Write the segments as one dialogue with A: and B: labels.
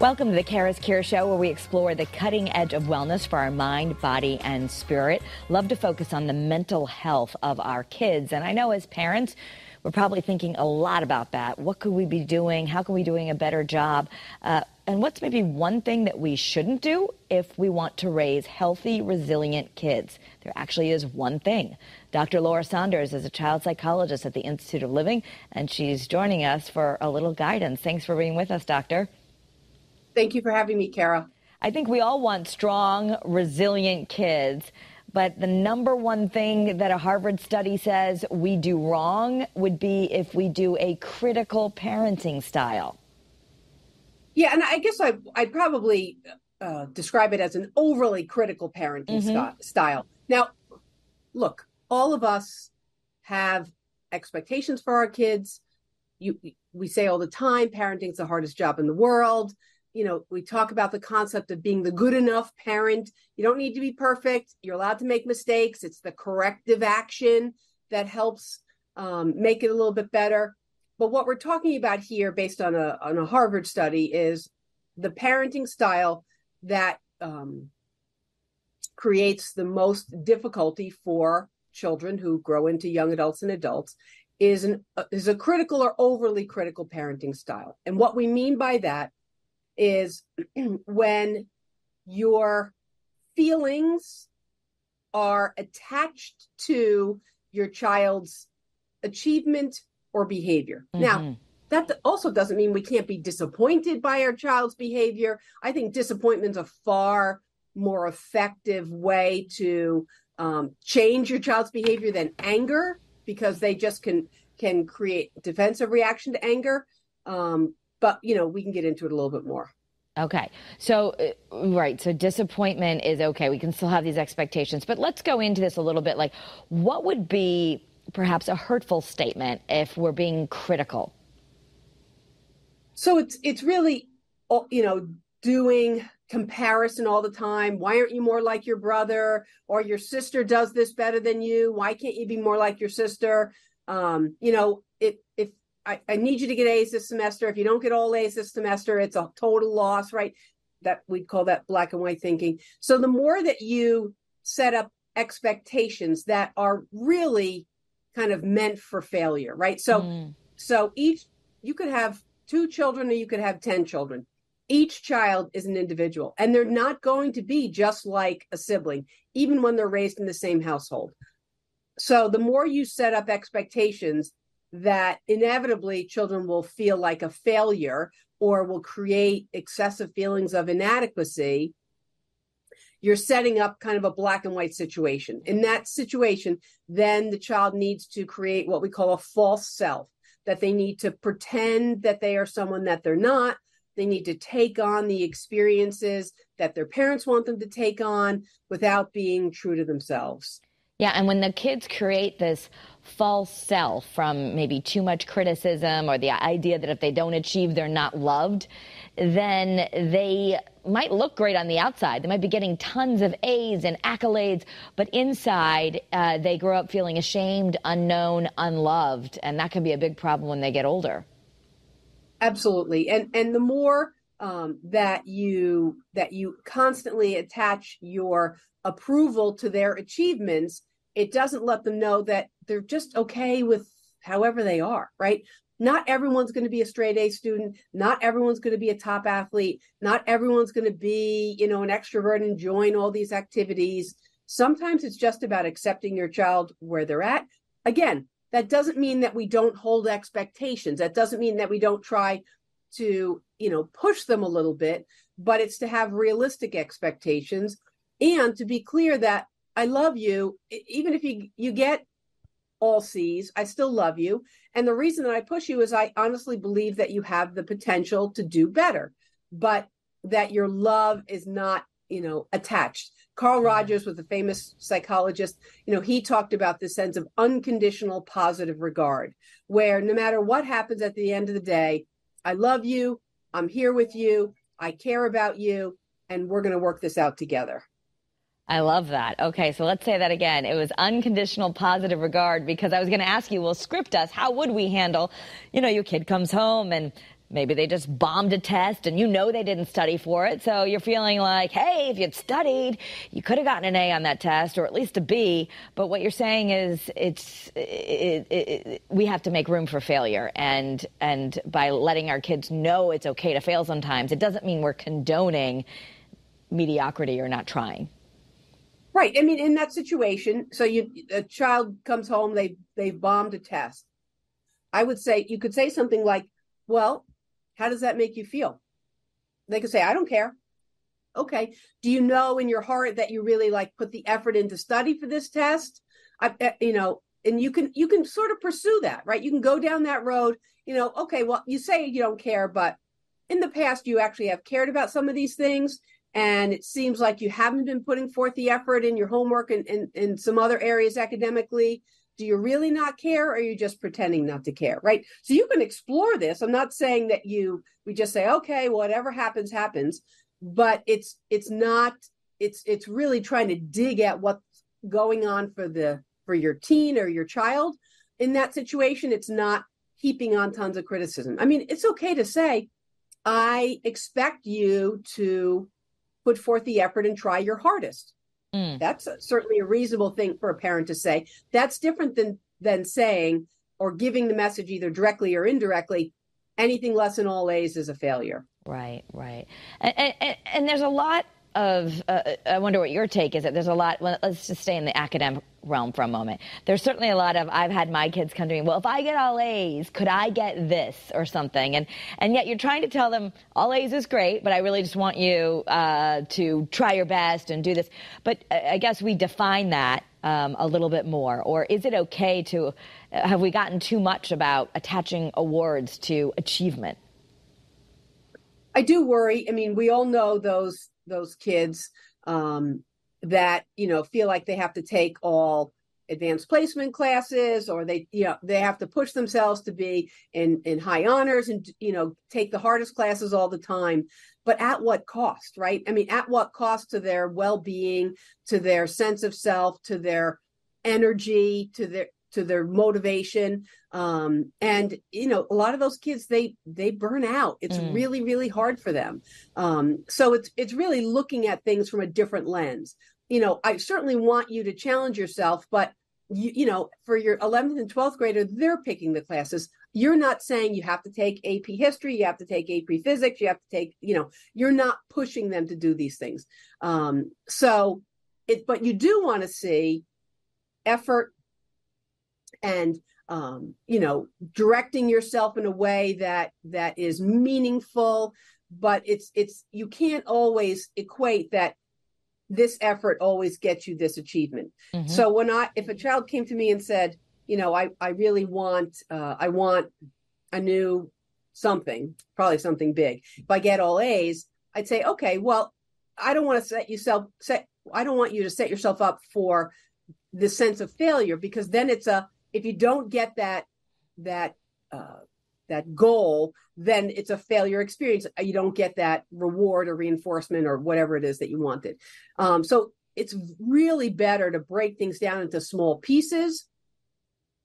A: Welcome to the Kara's Cure Show, where we explore the cutting edge of wellness for our mind, body, and spirit. Love to focus on the mental health of our kids. And I know as parents, we're probably thinking a lot about that. What could we be doing? How can we be doing a better job? Uh, and what's maybe one thing that we shouldn't do if we want to raise healthy, resilient kids? There actually is one thing. Dr. Laura Saunders is a child psychologist at the Institute of Living, and she's joining us for a little guidance. Thanks for being with us, Doctor.
B: Thank you for having me, Kara.
A: I think we all want strong, resilient kids. But the number one thing that a Harvard study says we do wrong would be if we do a critical parenting style.
B: Yeah, and I guess I, I'd probably uh, describe it as an overly critical parenting mm-hmm. st- style. Now, look, all of us have expectations for our kids. You, we say all the time, parenting's the hardest job in the world you know, we talk about the concept of being the good enough parent. You don't need to be perfect. You're allowed to make mistakes. It's the corrective action that helps um, make it a little bit better. But what we're talking about here, based on a on a Harvard study, is the parenting style that um, creates the most difficulty for children who grow into young adults and adults is an is a critical or overly critical parenting style. And what we mean by that is when your feelings are attached to your child's achievement or behavior. Mm-hmm. Now, that also doesn't mean we can't be disappointed by our child's behavior. I think disappointment's a far more effective way to um, change your child's behavior than anger because they just can can create defensive reaction to anger. Um, but you know we can get into it a little bit more.
A: Okay. So uh, right so disappointment is okay we can still have these expectations but let's go into this a little bit like what would be perhaps a hurtful statement if we're being critical?
B: So it's it's really you know doing comparison all the time. Why aren't you more like your brother? Or your sister does this better than you? Why can't you be more like your sister? Um, you know it if I, I need you to get A's this semester. If you don't get all A's this semester, it's a total loss, right? That we'd call that black and white thinking. So the more that you set up expectations that are really kind of meant for failure, right? So mm. so each you could have two children or you could have 10 children. Each child is an individual and they're not going to be just like a sibling, even when they're raised in the same household. So the more you set up expectations that inevitably children will feel like a failure or will create excessive feelings of inadequacy, you're setting up kind of a black and white situation. In that situation, then the child needs to create what we call a false self, that they need to pretend that they are someone that they're not. They need to take on the experiences that their parents want them to take on without being true to themselves.
A: Yeah, and when the kids create this false self from maybe too much criticism or the idea that if they don't achieve, they're not loved, then they might look great on the outside. They might be getting tons of A's and accolades, but inside uh, they grow up feeling ashamed, unknown, unloved, and that can be a big problem when they get older.
B: Absolutely, and and the more um, that you that you constantly attach your approval to their achievements it doesn't let them know that they're just okay with however they are, right? Not everyone's going to be a straight A student. Not everyone's going to be a top athlete. Not everyone's going to be, you know, an extrovert and join all these activities. Sometimes it's just about accepting your child where they're at. Again, that doesn't mean that we don't hold expectations. That doesn't mean that we don't try to, you know, push them a little bit, but it's to have realistic expectations and to be clear that I love you. Even if you you get all C's, I still love you. And the reason that I push you is I honestly believe that you have the potential to do better, but that your love is not, you know, attached. Carl mm-hmm. Rogers was a famous psychologist. You know, he talked about the sense of unconditional positive regard, where no matter what happens at the end of the day, I love you, I'm here with you, I care about you, and we're going to work this out together.
A: I love that. Okay, so let's say that again. It was unconditional positive regard because I was going to ask you, well, script us. How would we handle, you know, your kid comes home and maybe they just bombed a test and you know they didn't study for it. So you're feeling like, hey, if you'd studied, you could have gotten an A on that test or at least a B. But what you're saying is it's it, it, it, we have to make room for failure. And, and by letting our kids know it's okay to fail sometimes, it doesn't mean we're condoning mediocrity or not trying.
B: Right. I mean, in that situation, so you a child comes home, they they've bombed a test. I would say you could say something like, "Well, how does that make you feel?" They could say, "I don't care." Okay. Do you know in your heart that you really like put the effort into study for this test? I, eh, you know, and you can you can sort of pursue that, right? You can go down that road. You know, okay. Well, you say you don't care, but in the past you actually have cared about some of these things and it seems like you haven't been putting forth the effort in your homework and in some other areas academically. Do you really not care or are you just pretending not to care right? So you can explore this. I'm not saying that you we just say okay whatever happens happens. But it's it's not it's it's really trying to dig at what's going on for the for your teen or your child in that situation. It's not heaping on tons of criticism. I mean it's okay to say i expect you to put forth the effort and try your hardest. Mm. That's a, certainly a reasonable thing for a parent to say. That's different than than saying or giving the message either directly or indirectly. Anything less than all A's is a failure.
A: Right, right, and, and, and there's a lot of uh, I wonder what your take is that there's a lot well, let's just stay in the academic realm for a moment. There's certainly a lot of I've had my kids come to me, well if I get all A's, could I get this or something? And and yet you're trying to tell them all A's is great, but I really just want you uh, to try your best and do this. But I guess we define that um, a little bit more, or is it okay to uh, have we gotten too much about attaching awards to achievement?
B: I do worry. I mean, we all know those those kids um, that you know feel like they have to take all advanced placement classes or they you know they have to push themselves to be in in high honors and you know take the hardest classes all the time. But at what cost right? I mean at what cost to their well-being to their sense of self to their energy to their to their motivation. Um, and you know a lot of those kids they they burn out. It's mm. really really hard for them. Um, so it's it's really looking at things from a different lens. You know i certainly want you to challenge yourself but you, you know for your 11th and 12th grader they're picking the classes. You're not saying you have to take ap history you have to take ap physics you have to take you know you're not pushing them to do these things. Um, so it but you do want to see effort and um, you know directing yourself in a way that that is meaningful but it's it's you can't always equate that this effort always gets you this achievement mm-hmm. so when i if a child came to me and said you know i i really want uh, i want a new something probably something big if i get all a's i'd say okay well i don't want to set yourself set i don't want you to set yourself up for the sense of failure because then it's a if you don't get that that uh, that goal, then it's a failure experience. You don't get that reward or reinforcement or whatever it is that you wanted. Um, so it's really better to break things down into small pieces.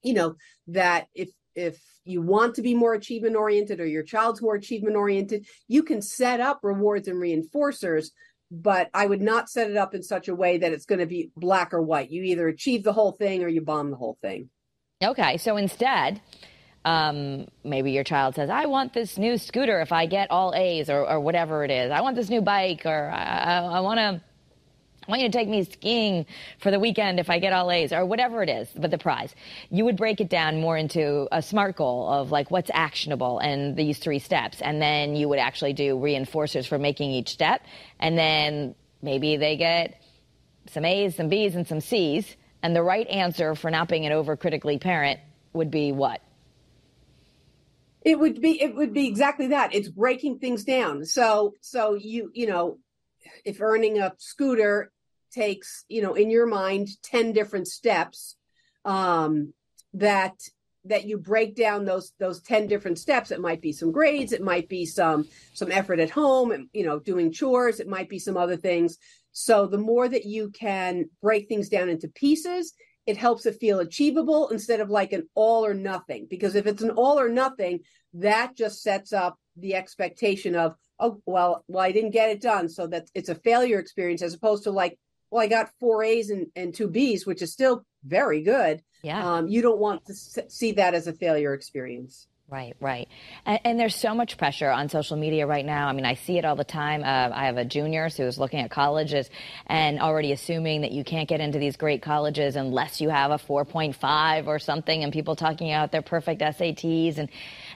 B: You know that if if you want to be more achievement oriented or your child's more achievement oriented, you can set up rewards and reinforcers but I would not set it up in such a way that it's going to be black or white. You either achieve the whole thing or you bomb the whole thing.
A: Okay, so instead, um, maybe your child says, I want this new scooter if I get all A's or, or whatever it is. I want this new bike or I, I, I want to. I want you to take me skiing for the weekend if I get all A's or whatever it is, but the prize. You would break it down more into a SMART goal of like what's actionable and these three steps. And then you would actually do reinforcers for making each step. And then maybe they get some A's, some B's, and some C's. And the right answer for not being an overcritically parent would be what?
B: It would be it would be exactly that. It's breaking things down. So so you you know, if earning a scooter takes, you know, in your mind 10 different steps, um, that that you break down those those 10 different steps it might be some grades it might be some some effort at home and you know doing chores it might be some other things so the more that you can break things down into pieces, it helps it feel achievable instead of like an all or nothing. Because if it's an all or nothing, that just sets up the expectation of oh well well I didn't get it done. So that it's a failure experience as opposed to like well I got four A's and, and two B's which is still very good.
A: Yeah.
B: Um, you don't want to see that as a failure experience
A: Right, right. And, and, there's so much pressure on social media right now. I mean, I see it all the time. Uh, I have a junior who's looking at colleges and already assuming that you can't get into these great colleges unless you have a 4.5 or something, and people talking about their perfect SATs and,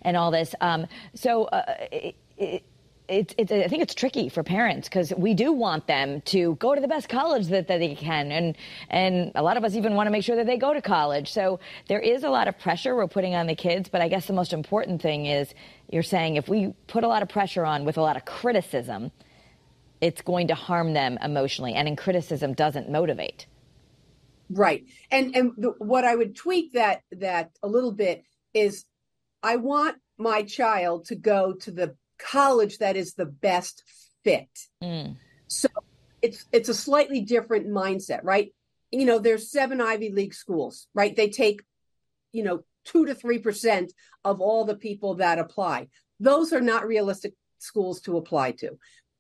A: and all this. Um, so, uh, it, it, it's, it's, I think it's tricky for parents because we do want them to go to the best college that, that they can, and and a lot of us even want to make sure that they go to college. So there is a lot of pressure we're putting on the kids, but I guess the most important thing is you're saying if we put a lot of pressure on with a lot of criticism, it's going to harm them emotionally, and in criticism doesn't motivate.
B: Right, and and the, what I would tweak that that a little bit is, I want my child to go to the college that is the best fit. Mm. So it's it's a slightly different mindset, right? You know, there's seven Ivy League schools, right? They take, you know, two to three percent of all the people that apply. Those are not realistic schools to apply to.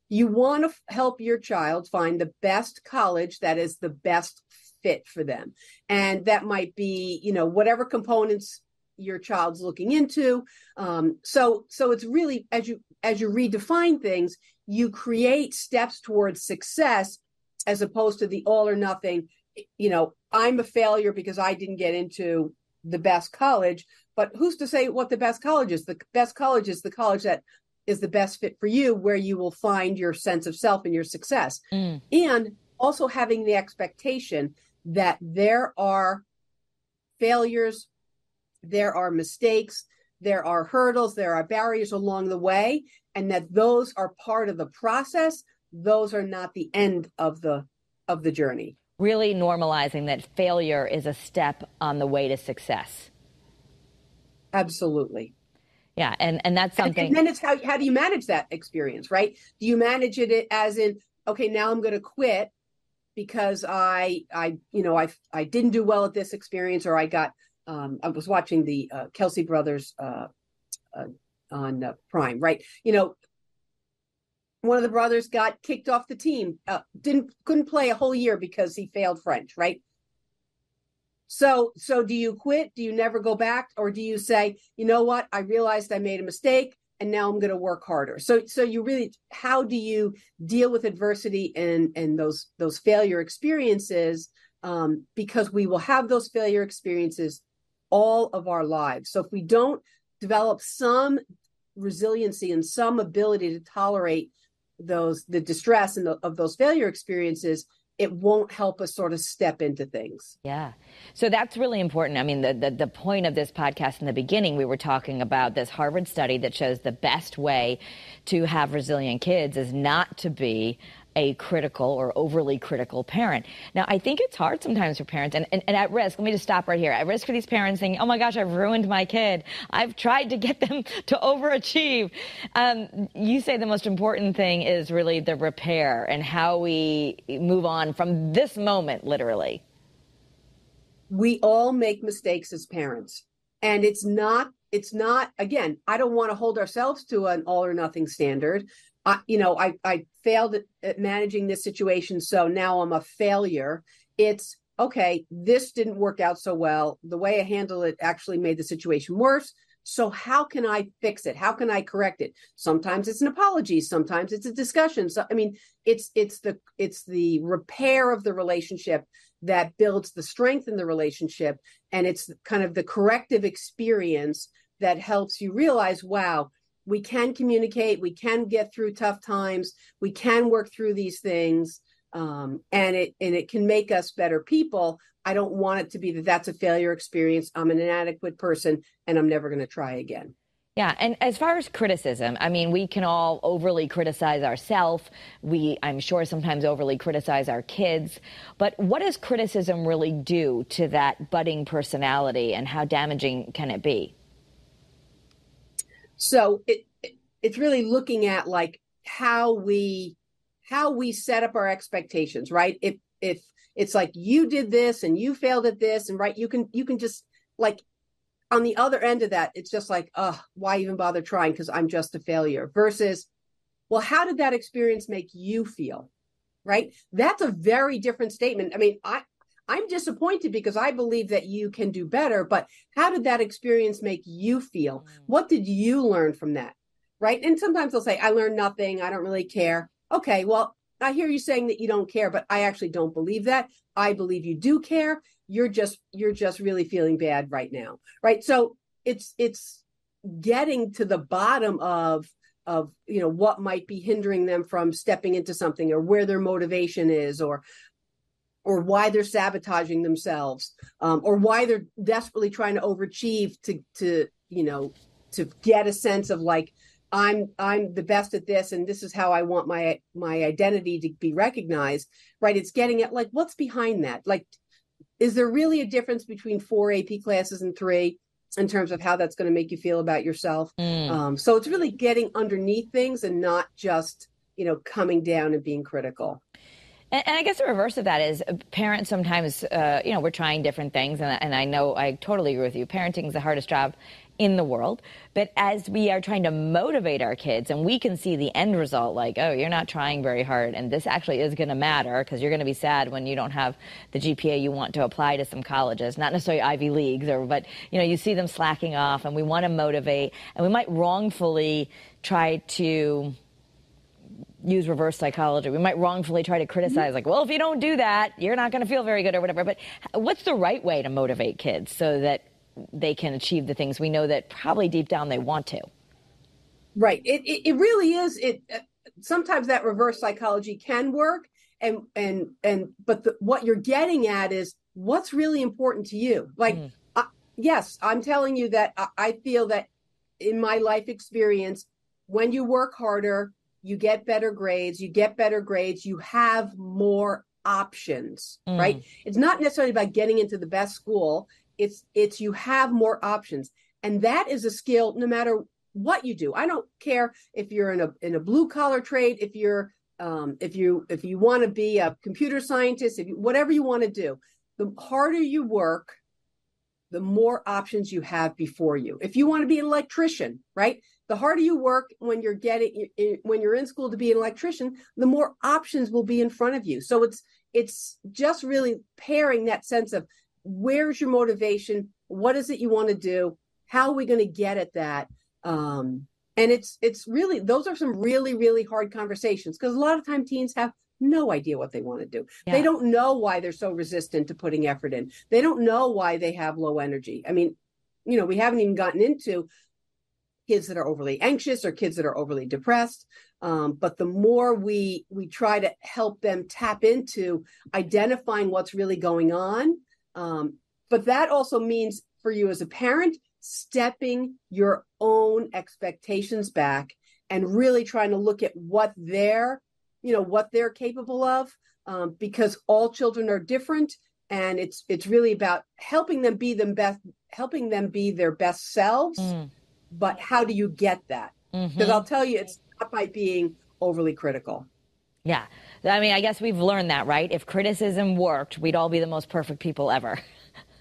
B: You want to f- help your child find the best college that is the best fit for them. And that might be, you know, whatever components your child's looking into. Um, so so it's really as you as you redefine things, you create steps towards success as opposed to the all or nothing. You know, I'm a failure because I didn't get into the best college. But who's to say what the best college is? The best college is the college that is the best fit for you, where you will find your sense of self and your success. Mm. And also having the expectation that there are failures, there are mistakes, there are hurdles, there are barriers along the way, and that those are part of the process. Those are not the end of the of the journey.
A: Really normalizing that failure is a step on the way to success.
B: Absolutely.
A: Yeah, and and that's something.
B: And, and then it's how how do you manage that experience, right? Do you manage it as in okay, now I'm going to quit because I I you know I I didn't do well at this experience or I got um, I was watching the uh, Kelce brothers uh, uh, on uh, Prime, right? You know, one of the brothers got kicked off the team, uh, didn't couldn't play a whole year because he failed French, right? So, so do you quit? Do you never go back, or do you say, you know what? I realized I made a mistake, and now I'm going to work harder. So, so you really, how do you deal with adversity and and those those failure experiences? Um, because we will have those failure experiences all of our lives. So if we don't develop some resiliency and some ability to tolerate those the distress and the, of those failure experiences it won't help us sort of step into things.
A: Yeah. So that's really important. I mean, the, the, the, point of this podcast in the beginning, we were talking about this Harvard study that shows the best way to have resilient kids is not to be a critical or overly critical parent. Now, I think it's hard sometimes for parents, and, and, and, at risk, let me just stop right here. At risk for these parents thinking, oh my gosh, I've ruined my kid. I've tried to get them to overachieve. Um, you say the most important thing is really the repair and how we move on from this moment, literally.
B: We all make mistakes as parents, and it's not it's not again i don't want to hold ourselves to an all or nothing standard I, you know, I, I failed at, managing this situation, so now I'm a failure. It's okay, this didn't work out so well. The way I handled it actually made the situation worse. So how can I fix it? How can I correct it? Sometimes it's an apology, sometimes it's a discussion. So I mean, it's it's the it's the repair of the relationship that builds the strength in the relationship and it's kind of the corrective experience that helps you realize, wow, we can communicate we can get through tough times we can work through these things um, and it and it can make us better people i don't want it to be that that's a failure experience i'm an inadequate person and i'm never going to try again
A: yeah, and as far as criticism, I mean, we can all overly criticize ourselves. We, I'm sure, sometimes overly criticize our kids. But what does criticism really do to that budding personality, and how damaging can it be?
B: So it, it it's really looking at like how we how we set up our expectations, right? If if it's like you did this and you failed at this and right you can you can just like on the other end of that, it's just like, oh, why even bother trying? Because I'm just a failure. Versus, well, how did that experience make you feel? Right? That's a very different statement. I mean, I I'm disappointed because I believe that you can do better, but how did that experience make you feel? Mm. What did you learn from that? Right? And sometimes they'll say, I learned nothing. I don't really care. Okay, well, I hear you saying that you don't care, but I actually don't believe that. I believe you do care. You're just you're just really feeling bad right now. Right? So it's it's getting to the bottom of of you know what might be hindering them from stepping into something or where their motivation is or or why they're sabotaging themselves um, or why they're desperately trying to overachieve to to you know to get a sense of like i'm i'm the best at this and this is how i want my my identity to be recognized right? It's getting at like what's behind that? Like is there really a difference between four ap classes and three in terms of how that's going to make you feel about yourself? Mm. um, so it's really getting underneath things and not just you know coming down and being critical
A: and, and, I guess the reverse of that is uh, parents sometimes, uh, you know, we're trying different things. And, and I know I totally agree with you. Parenting is the hardest job in the world. But as we are trying to motivate our kids and we can see the end result, like, oh, you're not trying very hard, and this actually is going to matter because you're going to be sad when you don't have the GPA you want to apply to some colleges, not necessarily Ivy Leagues, or but you know, you see them slacking off, and we want to motivate, and we might wrongfully try to use reverse psychology. We might wrongfully try to criticize, like, well, if you don't do that, you're not going to feel very good or whatever. But what's the right way to motivate kids so that they can achieve the things we know that probably deep down they want to?
B: Right. It, it, it really is. It uh, sometimes that reverse psychology can work, and and and but the, what you're getting at is what's really important to you. Like, mm. uh, yes, I'm telling you that I, I feel that in my life experience, when you work harder, you get better grades, you get better grades, you have more options, mm. right? It's not necessarily about getting into the best school. It's it's you have more options. And that is a skill no matter what you do. I don't care if you're in a in a blue collar trade, if you're um, if you if you want to be a computer scientist, if you, whatever you want to do, the harder you work, the more options you have before you. If you want to be an electrician, right? The harder you work when you're getting when you're in school to be an electrician the more options will be in front of you so it's it's just really pairing that sense of where's your motivation what is it you want to do how are we going to get at that um, and it's it's really those are some really really hard conversations because a lot of time teens have no idea what they want to do. Yeah. They don't know why they're so resistant to putting effort in. They don't know why they have low energy. I mean, you know, we haven't even gotten into kids that are overly anxious or kids that are overly depressed. Um, but the more we we try to help them tap into identifying what's really going on um, but that also means for you as a parent stepping your own expectations back and really trying to look at what they're you know what they're capable of um, because all children are different and it's it's really about helping them be them best helping them be their best selves mm but how do you get that? Because mm-hmm. I'll tell you, it's not by being overly critical.
A: Yeah. I mean, I guess we've learned that, right? If criticism worked, we'd all be the most perfect people ever.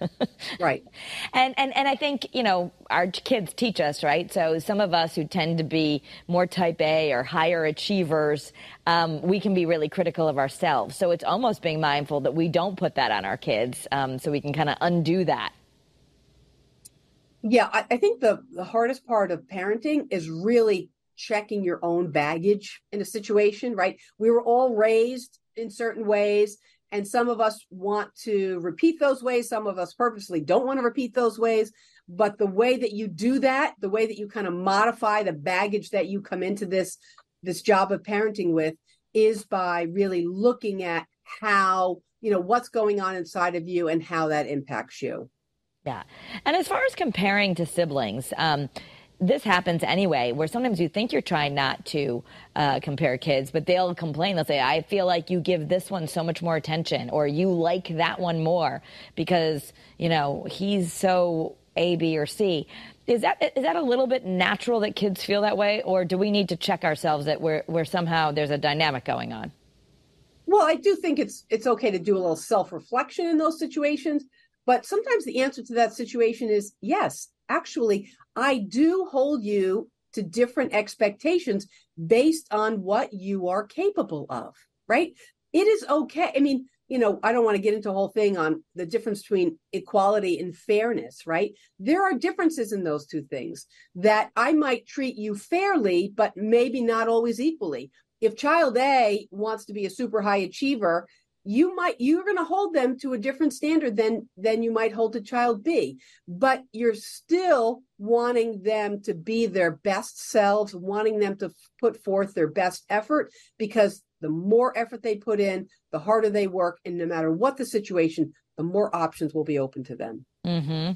B: right.
A: And, and and I think, you know, our kids teach us, right? So some of us who tend to be more type A or higher achievers, um, we can be really critical of ourselves. So it's almost being mindful that we don't put that on our kids um, so we can kind of undo that
B: yeah, I, I think the the hardest part of parenting is really checking your own baggage in a situation, right? We were all raised in certain ways, and some of us want to repeat those ways. Some of us purposely don't want to repeat those ways. But the way that you do that, the way that you kind of modify the baggage that you come into this this job of parenting with, is by really looking at how you know what's going on inside of you and how that impacts you.
A: Yeah. And as far as comparing to siblings, um, this happens anyway, where sometimes you think you're trying not to uh, compare kids, but they'll complain. They'll say, I feel like you give this one so much more attention, or you like that one more because, you know, he's so A, B, or C. Is that is that a little bit natural that kids feel that way, or do we need to check ourselves that we're, we're somehow there's a dynamic going on?
B: Well, I do think it's it's okay to do a little self reflection in those situations, but sometimes the answer to that situation is yes, actually, I do hold you to different expectations based on what you are capable of, right? It is okay. I mean, you know, I don't want to get into a whole thing on the difference between equality and fairness, right? There are differences in those two things that I might treat you fairly, but maybe not always equally. If child A wants to be a super high achiever you might you're going to hold them to a different standard than than you might hold a child b but you're still wanting them to be their best selves wanting them to put forth their best effort because the more effort they put in the harder they work and no matter what the situation the more options will be open to them
A: mm-hmm.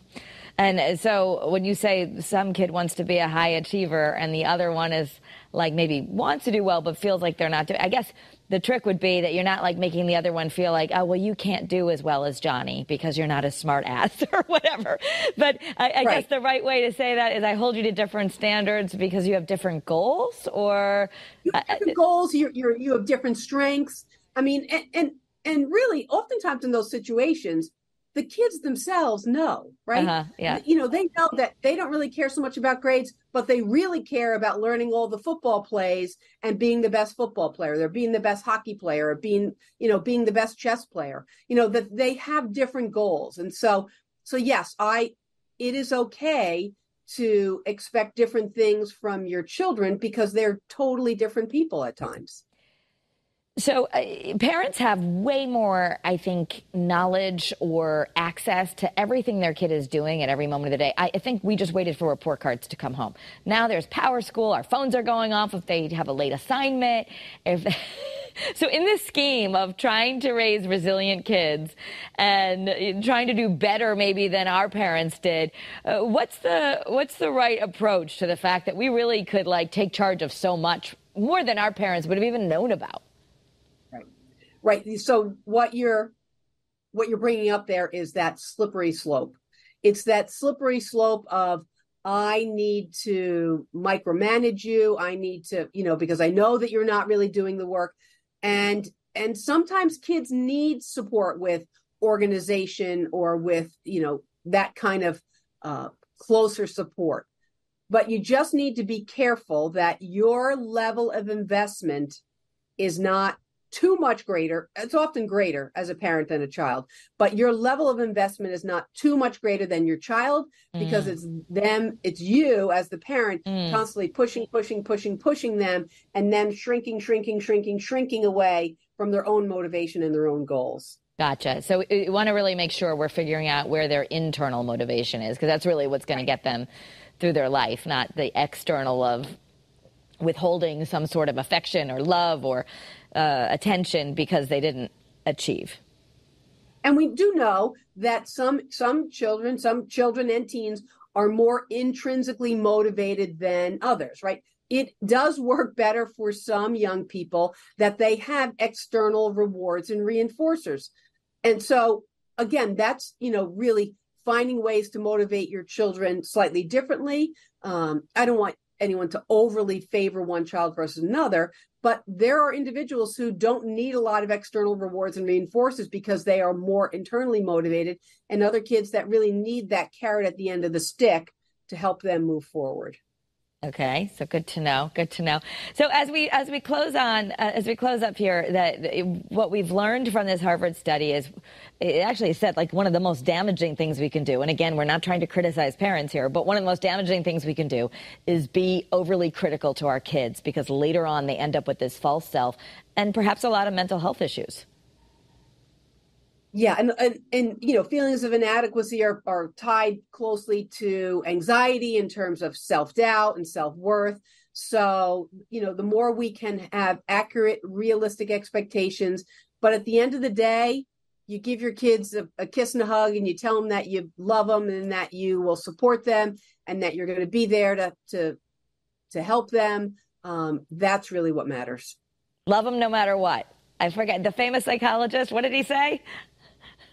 A: and so when you say some kid wants to be a high achiever and the other one is like maybe wants to do well but feels like they're not doing i guess the trick would be that you're not like making the other one feel like, oh, well, you can't do as well as Johnny because you're not a smart ass or whatever. But I, I right. guess the right way to say that is I hold you to different standards because you have different goals or
B: you have different uh, goals. You you you have different strengths. I mean, and, and and really, oftentimes in those situations, the kids themselves know, right? Uh-huh,
A: yeah.
B: You know, they know that they don't really care so much about grades, but they really care about learning all the football plays and being the best football player. They're being the best hockey player, or being, you know, being the best chess player. You know, that they have different goals. And so so yes, I it is okay to expect different things from your children because they're totally different people at times.
A: So, uh, parents have way more, I think, knowledge or access to everything their kid is doing at every moment of the day. I, I think we just waited for report cards to come home. Now there's PowerSchool. Our phones are going off if they have a late assignment. If so, in this scheme of trying to raise resilient kids and uh, trying to do better, maybe than our parents did, uh, what's the what's the right approach to the fact that we really could like take charge of so much more than our parents would have even known about?
B: Right. So what you're what you're bringing up there is that slippery slope. It's that slippery slope of i need to micromanage you. I need to you know because i know that you're not really doing the work. And and sometimes kids need support with organization or with you know that kind of uh, closer support. But you just need to be careful that your level of investment is not too much greater. It's often greater as a parent than a child, but your level of investment is not too much greater than your child because mm. it's them, it's you as the parent mm. constantly pushing, pushing, pushing, pushing them, and them shrinking, shrinking, shrinking, shrinking away from their own motivation and their own goals.
A: Gotcha. So we want to really make sure we're figuring out where their internal motivation is because that's really what's going to get them through their life, not the external of withholding some sort of affection or love or uh, attention because they didn't achieve.
B: And we do know that some some children, some children and teens are more intrinsically motivated than others, right? It does work better for some young people that they have external rewards and reinforcers. And so again, that's, you know, really finding ways to motivate your children slightly differently. Um, I don't want anyone to overly favor one child versus another, but there are individuals who don't need a lot of external rewards and reinforcers because they are more internally motivated, and other kids that really need that carrot at the end of the stick to help them move forward.
A: Okay, so good to know. Good to know. So as we as we close on uh, as we close up here, that what we've learned from this Harvard study is it actually said like one of the most damaging things we can do. And again, we're not trying to criticize parents here, but one of the most damaging things we can do is be overly critical to our kids because later on they end up with this false self and perhaps a lot of mental health issues.
B: Yeah, and, and and you know, feelings of inadequacy are are tied closely to anxiety in terms of self-doubt and self-worth. So, you know, the more we can have accurate, realistic expectations, but at the end of the day, you give your kids a, a kiss and a hug and you tell them that you love them and that you will support them and that you're going to be there to to to help them. Um, that's really what matters.
A: Love them no matter what. I forget the famous psychologist. What did he say?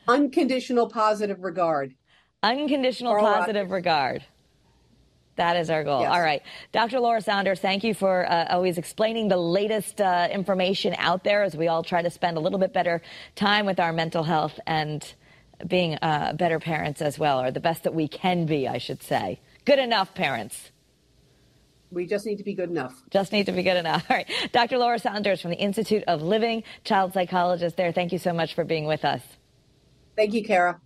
B: Unconditional positive regard.
A: Unconditional positive regard. That is our goal. Yes. All right. Dr. Laura Saunders, thank you for uh, always explaining the latest uh, information out there as we all try to spend a little bit better time with our mental health and being uh, better parents as well, or the best that we can be, I should say. Good enough, parents.
B: We just need to be good enough.
A: Just need to be good enough. All right. Dr. Laura Saunders from the Institute of Living, child psychologist there. Thank you so much for being with us.
B: Thank you, Kara.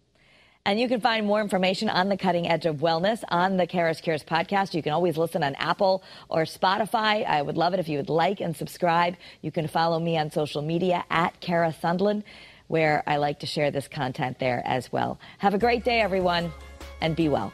A: And you can find more information on the cutting edge of wellness on the Kara's Cures podcast. You can always listen on Apple or Spotify. I would love it if you would like and subscribe. You can follow me on social media at Kara Sundlun, where I like to share this content there as well. Have a great day, everyone, and be well.